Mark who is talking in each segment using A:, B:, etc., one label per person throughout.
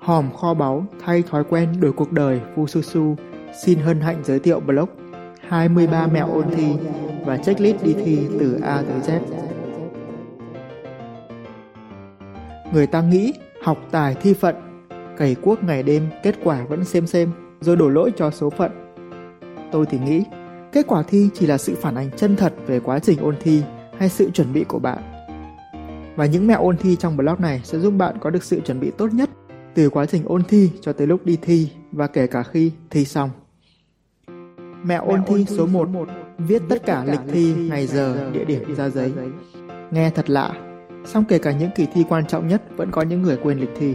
A: Hòm kho báu thay thói quen đổi cuộc đời Fususu xin hân hạnh giới thiệu blog 23 mẹo ôn thi và checklist đi thi từ A tới Z. Người ta nghĩ học tài thi phận, cày cuốc ngày đêm kết quả vẫn xem xem rồi đổ lỗi cho số phận. Tôi thì nghĩ kết quả thi chỉ là sự phản ánh chân thật về quá trình ôn thi hay sự chuẩn bị của bạn. Và những mẹo ôn thi trong blog này sẽ giúp bạn có được sự chuẩn bị tốt nhất từ quá trình ôn thi cho tới lúc đi thi và kể cả khi thi xong. Mẹo ôn thi số 1 Viết tất cả lịch thi, ngày giờ, địa điểm ra giấy. Nghe thật lạ, song kể cả những kỳ thi quan trọng nhất vẫn có những người quên lịch thi.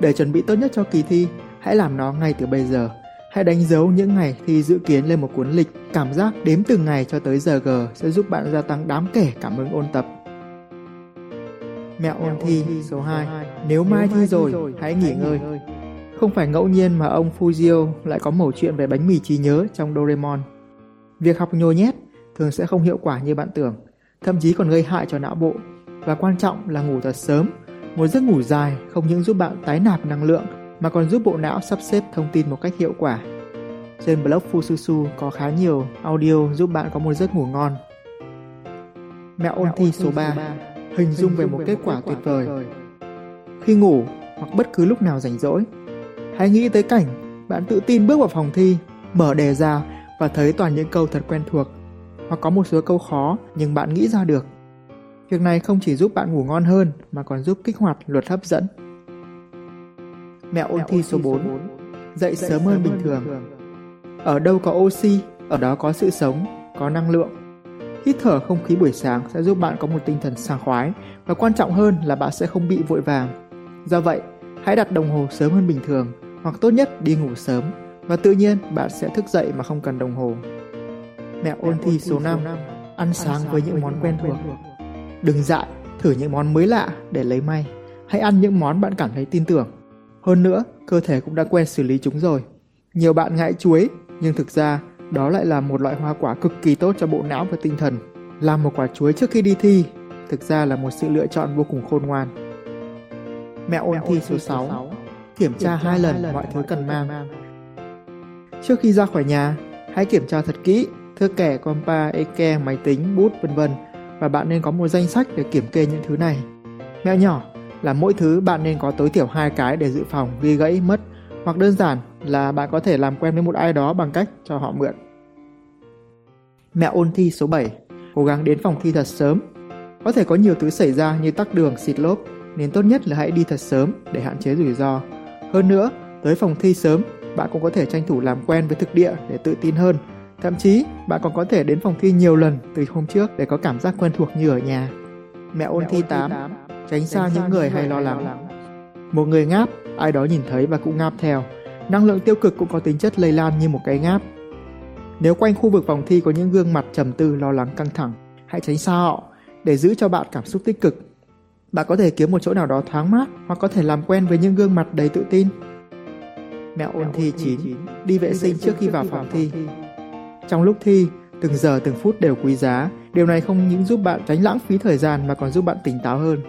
A: Để chuẩn bị tốt nhất cho kỳ thi, hãy làm nó ngay từ bây giờ. Hãy đánh dấu những ngày thi dự kiến lên một cuốn lịch. Cảm giác đếm từng ngày cho tới giờ G sẽ giúp bạn gia tăng đáng kể cảm hứng ôn tập. Mẹo ôn thi số 2 Nếu mai thi rồi, hãy nghỉ ngơi. Không phải ngẫu nhiên mà ông Fujio lại có mẩu chuyện về bánh mì trí nhớ trong Doraemon. Việc học nhồi nhét thường sẽ không hiệu quả như bạn tưởng, thậm chí còn gây hại cho não bộ. Và quan trọng là ngủ thật sớm. Một giấc ngủ dài không những giúp bạn tái nạp năng lượng mà còn giúp bộ não sắp xếp thông tin một cách hiệu quả. Trên blog Fususu có khá nhiều audio giúp bạn có một giấc ngủ ngon. Mẹo ôn thi số 3 Hình dung về một kết quả tuyệt vời. Khi ngủ hoặc bất cứ lúc nào rảnh rỗi Hãy nghĩ tới cảnh bạn tự tin bước vào phòng thi, mở đề ra và thấy toàn những câu thật quen thuộc, hoặc có một số câu khó nhưng bạn nghĩ ra được. Việc này không chỉ giúp bạn ngủ ngon hơn mà còn giúp kích hoạt luật hấp dẫn. Mẹo ôn thi số 4 Dậy sớm hơn bình thường. Ở đâu có oxy, ở đó có sự sống, có năng lượng. Hít thở không khí buổi sáng sẽ giúp bạn có một tinh thần sảng khoái và quan trọng hơn là bạn sẽ không bị vội vàng. Do vậy, hãy đặt đồng hồ sớm hơn bình thường hoặc tốt nhất đi ngủ sớm và tự nhiên bạn sẽ thức dậy mà không cần đồng hồ. Mẹo ôn thi số 5 Ăn sáng với những món quen thuộc Đừng dại, thử những món mới lạ để lấy may. Hãy ăn những món bạn cảm thấy tin tưởng. Hơn nữa, cơ thể cũng đã quen xử lý chúng rồi. Nhiều bạn ngại chuối, nhưng thực ra đó lại là một loại hoa quả cực kỳ tốt cho bộ não và tinh thần. Làm một quả chuối trước khi đi thi thực ra là một sự lựa chọn vô cùng khôn ngoan. Mẹo ôn thi số 6 Kiểm tra hai lần mọi thứ cần mang. Trước khi ra khỏi nhà, hãy kiểm tra thật kỹ thước kẻ, compa, eke, máy tính, bút, vân vân và bạn nên có một danh sách để kiểm kê những thứ này. Mẹo nhỏ là mỗi thứ bạn nên có tối thiểu hai cái để dự phòng ghi gãy mất hoặc đơn giản là bạn có thể làm quen với một ai đó bằng cách cho họ mượn. Mẹo ôn thi số 7 Cố gắng đến phòng thi thật sớm. Có thể có nhiều thứ xảy ra như tắc đường, xịt lốp, nên tốt nhất là hãy đi thật sớm để hạn chế rủi ro. Hơn nữa, tới phòng thi sớm, bạn cũng có thể tranh thủ làm quen với thực địa để tự tin hơn. Thậm chí, bạn còn có thể đến phòng thi nhiều lần từ hôm trước để có cảm giác quen thuộc như ở nhà. Mẹ ôn thi 8. Tránh xa những người hay lo lắng. Một người ngáp, ai đó nhìn thấy và cũng ngáp theo. Năng lượng tiêu cực cũng có tính chất lây lan như một cái ngáp. Nếu quanh khu vực phòng thi có những gương mặt trầm tư lo lắng căng thẳng, hãy tránh xa họ để giữ cho bạn cảm xúc tích cực bạn có thể kiếm một chỗ nào đó thoáng mát hoặc có thể làm quen với những gương mặt đầy tự tin. Mẹo ôn thi 9. Đi vệ sinh trước khi vào phòng thi. Trong lúc thi, từng giờ từng phút đều quý giá. Điều này không những giúp bạn tránh lãng phí thời gian mà còn giúp bạn tỉnh táo hơn.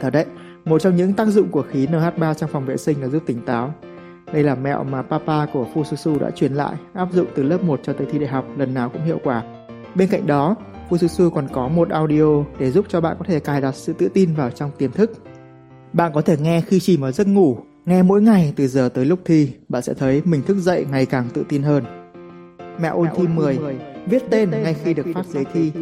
A: Thật đấy, một trong những tác dụng của khí NH3 trong phòng vệ sinh là giúp tỉnh táo. Đây là mẹo mà papa của Fususu đã truyền lại, áp dụng từ lớp 1 cho tới thi đại học lần nào cũng hiệu quả. Bên cạnh đó, Fususu còn có một audio để giúp cho bạn có thể cài đặt sự tự tin vào trong tiềm thức. Bạn có thể nghe khi chìm vào giấc ngủ, nghe mỗi ngày từ giờ tới lúc thi, bạn sẽ thấy mình thức dậy ngày càng tự tin hơn. Mẹ ôn thi 10, viết tên ngay khi được phát giấy thi.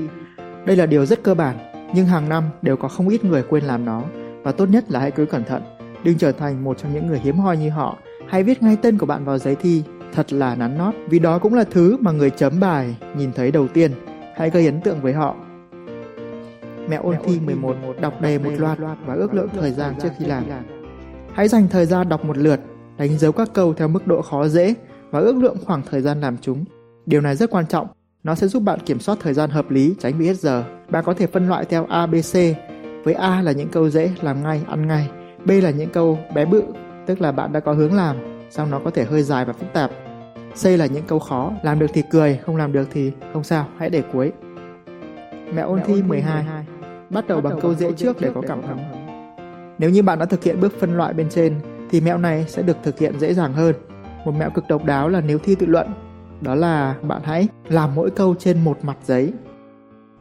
A: Đây là điều rất cơ bản, nhưng hàng năm đều có không ít người quên làm nó, và tốt nhất là hãy cứ cẩn thận, đừng trở thành một trong những người hiếm hoi như họ. Hãy viết ngay tên của bạn vào giấy thi, thật là nắn nót, vì đó cũng là thứ mà người chấm bài nhìn thấy đầu tiên hãy gây ấn tượng với họ. Mẹ ôn thi 11 đọc đề một loạt và ước lượng thời gian trước khi làm. Hãy dành thời gian đọc một lượt, đánh dấu các câu theo mức độ khó dễ và ước lượng khoảng thời gian làm chúng. Điều này rất quan trọng, nó sẽ giúp bạn kiểm soát thời gian hợp lý, tránh bị hết giờ. Bạn có thể phân loại theo A, B, C. Với A là những câu dễ, làm ngay, ăn ngay. B là những câu bé bự, tức là bạn đã có hướng làm, song nó có thể hơi dài và phức tạp. C là những câu khó, làm được thì cười, không làm được thì không sao, hãy để cuối. Mẹ ôn thi 12 Bắt đầu bằng câu dễ trước để có cảm hứng. Nếu như bạn đã thực hiện bước phân loại bên trên, thì mẹo này sẽ được thực hiện dễ dàng hơn. Một mẹo cực độc đáo là nếu thi tự luận, đó là bạn hãy làm mỗi câu trên một mặt giấy.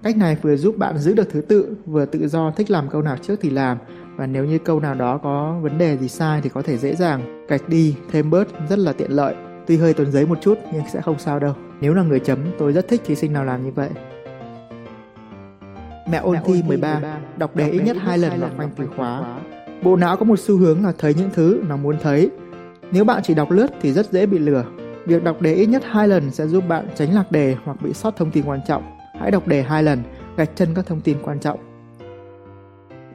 A: Cách này vừa giúp bạn giữ được thứ tự, vừa tự do thích làm câu nào trước thì làm và nếu như câu nào đó có vấn đề gì sai thì có thể dễ dàng gạch đi, thêm bớt rất là tiện lợi. Tuy hơi tốn giấy một chút nhưng sẽ không sao đâu. Nếu là người chấm, tôi rất thích thí sinh nào làm như vậy. Mẹ ôn thi 13, đọc đề ít nhất hai lần hoặc quanh từ khóa. Bộ não có một xu hướng là thấy những thứ nó muốn thấy. Nếu bạn chỉ đọc lướt thì rất dễ bị lừa. Việc đọc đề ít nhất hai lần sẽ giúp bạn tránh lạc đề hoặc bị sót thông tin quan trọng. Hãy đọc đề hai lần, gạch chân các thông tin quan trọng.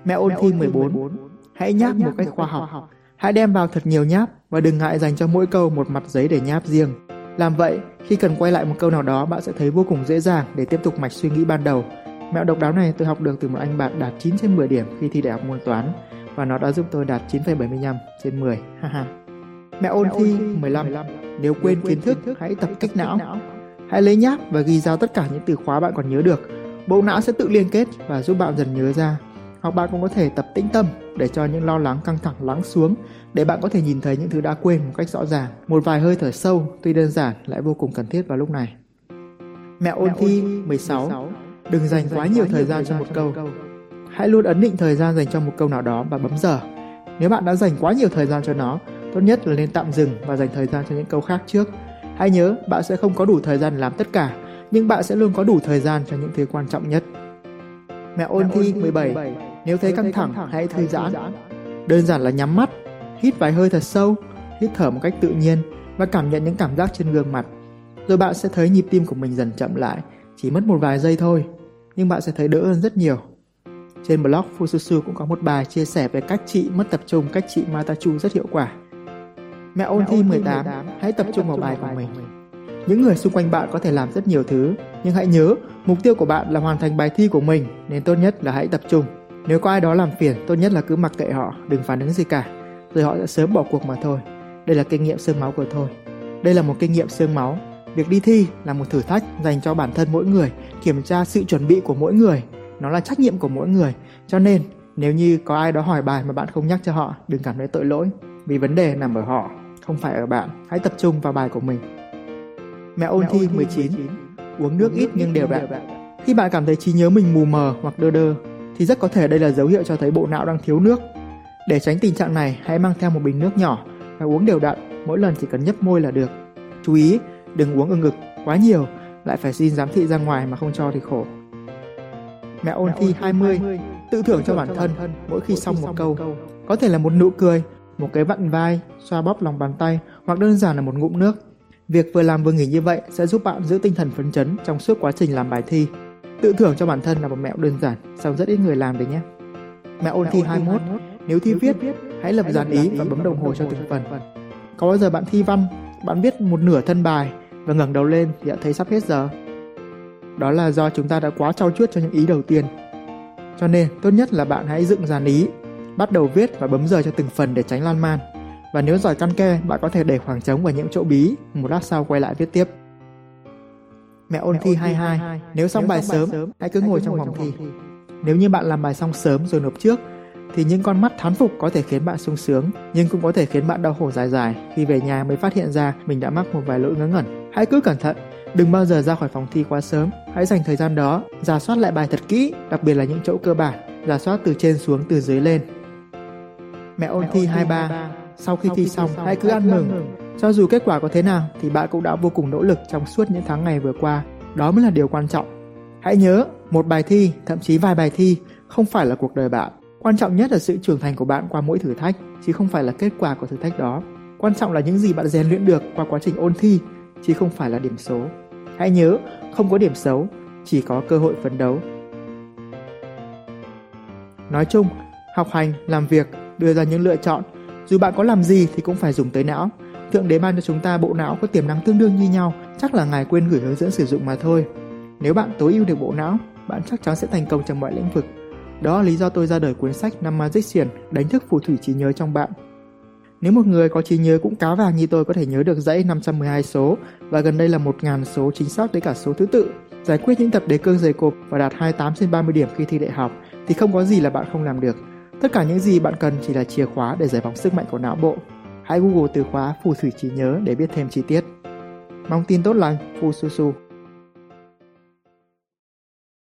A: Mẹ ôn thi 14, hãy nháp một cách khoa học. Hãy đem vào thật nhiều nháp và đừng ngại dành cho mỗi câu một mặt giấy để nháp riêng. Làm vậy, khi cần quay lại một câu nào đó bạn sẽ thấy vô cùng dễ dàng để tiếp tục mạch suy nghĩ ban đầu. Mẹo độc đáo này tôi học được từ một anh bạn đạt 9 trên 10 điểm khi thi đại học môn toán và nó đã giúp tôi đạt 9,75 trên 10. Haha. Mẹo ôn thi 15. Nếu quên kiến thức, hãy tập kích não. Hãy lấy nháp và ghi ra tất cả những từ khóa bạn còn nhớ được. Bộ não sẽ tự liên kết và giúp bạn dần nhớ ra. Hoặc bạn cũng có thể tập tĩnh tâm để cho những lo lắng căng thẳng lắng xuống để bạn có thể nhìn thấy những thứ đã quên một cách rõ ràng. Một vài hơi thở sâu tuy đơn giản lại vô cùng cần thiết vào lúc này. Mẹo ôn thi 16. Đừng dành quá nhiều thời gian cho một câu. Hãy luôn ấn định thời gian dành cho một câu nào đó và bấm giờ. Nếu bạn đã dành quá nhiều thời gian cho nó, tốt nhất là nên tạm dừng và dành thời gian cho những câu khác trước. Hãy nhớ, bạn sẽ không có đủ thời gian làm tất cả, nhưng bạn sẽ luôn có đủ thời gian cho những thứ quan trọng nhất. Mẹ ôn thi 17. Nếu thấy căng thẳng, hãy thư giãn. Đơn giản là nhắm mắt, hít vài hơi thật sâu, hít thở một cách tự nhiên và cảm nhận những cảm giác trên gương mặt. Rồi bạn sẽ thấy nhịp tim của mình dần chậm lại, chỉ mất một vài giây thôi, nhưng bạn sẽ thấy đỡ hơn rất nhiều. Trên blog Fususu cũng có một bài chia sẻ về cách trị mất tập trung, cách trị Matachu rất hiệu quả. Mẹ ôn thi 18, hãy tập trung vào bài của mình. Những người xung quanh bạn có thể làm rất nhiều thứ, nhưng hãy nhớ, mục tiêu của bạn là hoàn thành bài thi của mình, nên tốt nhất là hãy tập trung. Nếu có ai đó làm phiền, tốt nhất là cứ mặc kệ họ, đừng phản ứng gì cả, rồi họ sẽ sớm bỏ cuộc mà thôi. Đây là kinh nghiệm xương máu của tôi. Đây là một kinh nghiệm xương máu. Việc đi thi là một thử thách dành cho bản thân mỗi người, kiểm tra sự chuẩn bị của mỗi người. Nó là trách nhiệm của mỗi người. Cho nên, nếu như có ai đó hỏi bài mà bạn không nhắc cho họ, đừng cảm thấy tội lỗi, vì vấn đề nằm ở họ, không phải ở bạn. Hãy tập trung vào bài của mình. Mẹ ôn thi 19. Uống nước ít nhưng đều đặn. Khi bạn cảm thấy trí nhớ mình mù mờ hoặc đơ đơ, thì rất có thể đây là dấu hiệu cho thấy bộ não đang thiếu nước. Để tránh tình trạng này, hãy mang theo một bình nước nhỏ và uống đều đặn, mỗi lần chỉ cần nhấp môi là được. Chú ý, đừng uống ở ngực quá nhiều, lại phải xin giám thị ra ngoài mà không cho thì khổ. Mẹ ôn thi 20, tự thưởng cho bản thân mỗi khi xong một câu. Có thể là một nụ cười, một cái vặn vai, xoa bóp lòng bàn tay hoặc đơn giản là một ngụm nước. Việc vừa làm vừa nghỉ như vậy sẽ giúp bạn giữ tinh thần phấn chấn trong suốt quá trình làm bài thi. Tự thưởng cho bản thân là một mẹo đơn giản, song rất ít người làm đấy nhé. Mẹo ôn thi 21, nếu thi viết, hãy lập dàn ý và bấm đồng hồ cho từng phần. Có bao giờ bạn thi văn, bạn viết một nửa thân bài và ngẩng đầu lên thì đã thấy sắp hết giờ? Đó là do chúng ta đã quá trau chuốt cho những ý đầu tiên. Cho nên, tốt nhất là bạn hãy dựng dàn ý, bắt đầu viết và bấm giờ cho từng phần để tránh lan man. Và nếu giỏi căn ke, bạn có thể để khoảng trống vào những chỗ bí, một lát sau quay lại viết tiếp. Mẹ ôn thi 22, nếu xong bài sớm, hãy cứ ngồi trong phòng thi. Nếu như bạn làm bài xong sớm rồi nộp trước, thì những con mắt thán phục có thể khiến bạn sung sướng, nhưng cũng có thể khiến bạn đau khổ dài dài khi về nhà mới phát hiện ra mình đã mắc một vài lỗi ngớ ngẩn. Hãy cứ cẩn thận, đừng bao giờ ra khỏi phòng thi quá sớm. Hãy dành thời gian đó, giả soát lại bài thật kỹ, đặc biệt là những chỗ cơ bản, giả soát từ trên xuống từ dưới lên. Mẹ ôn thi 23, sau khi thi xong, hãy cứ ăn mừng. Cho dù kết quả có thế nào thì bạn cũng đã vô cùng nỗ lực trong suốt những tháng ngày vừa qua. Đó mới là điều quan trọng. Hãy nhớ, một bài thi, thậm chí vài bài thi không phải là cuộc đời bạn. Quan trọng nhất là sự trưởng thành của bạn qua mỗi thử thách, chứ không phải là kết quả của thử thách đó. Quan trọng là những gì bạn rèn luyện được qua quá trình ôn thi, chứ không phải là điểm số. Hãy nhớ, không có điểm xấu, chỉ có cơ hội phấn đấu. Nói chung, học hành, làm việc, đưa ra những lựa chọn, dù bạn có làm gì thì cũng phải dùng tới não. Thượng đế ban cho chúng ta bộ não có tiềm năng tương đương như nhau, chắc là ngài quên gửi hướng dẫn sử dụng mà thôi. Nếu bạn tối ưu được bộ não, bạn chắc chắn sẽ thành công trong mọi lĩnh vực. Đó là lý do tôi ra đời cuốn sách Năm Magician, đánh thức phù thủy trí nhớ trong bạn. Nếu một người có trí nhớ cũng cá vàng như tôi có thể nhớ được dãy 512 số và gần đây là 1.000 số chính xác tới cả số thứ tự, giải quyết những tập đề cương dày cộp và đạt 28 trên 30 điểm khi thi đại học thì không có gì là bạn không làm được. Tất cả những gì bạn cần chỉ là chìa khóa để giải phóng sức mạnh của não bộ. Hãy Google từ khóa phù thủy trí nhớ để biết thêm chi tiết. Mong tin tốt lành, Phu Su Su.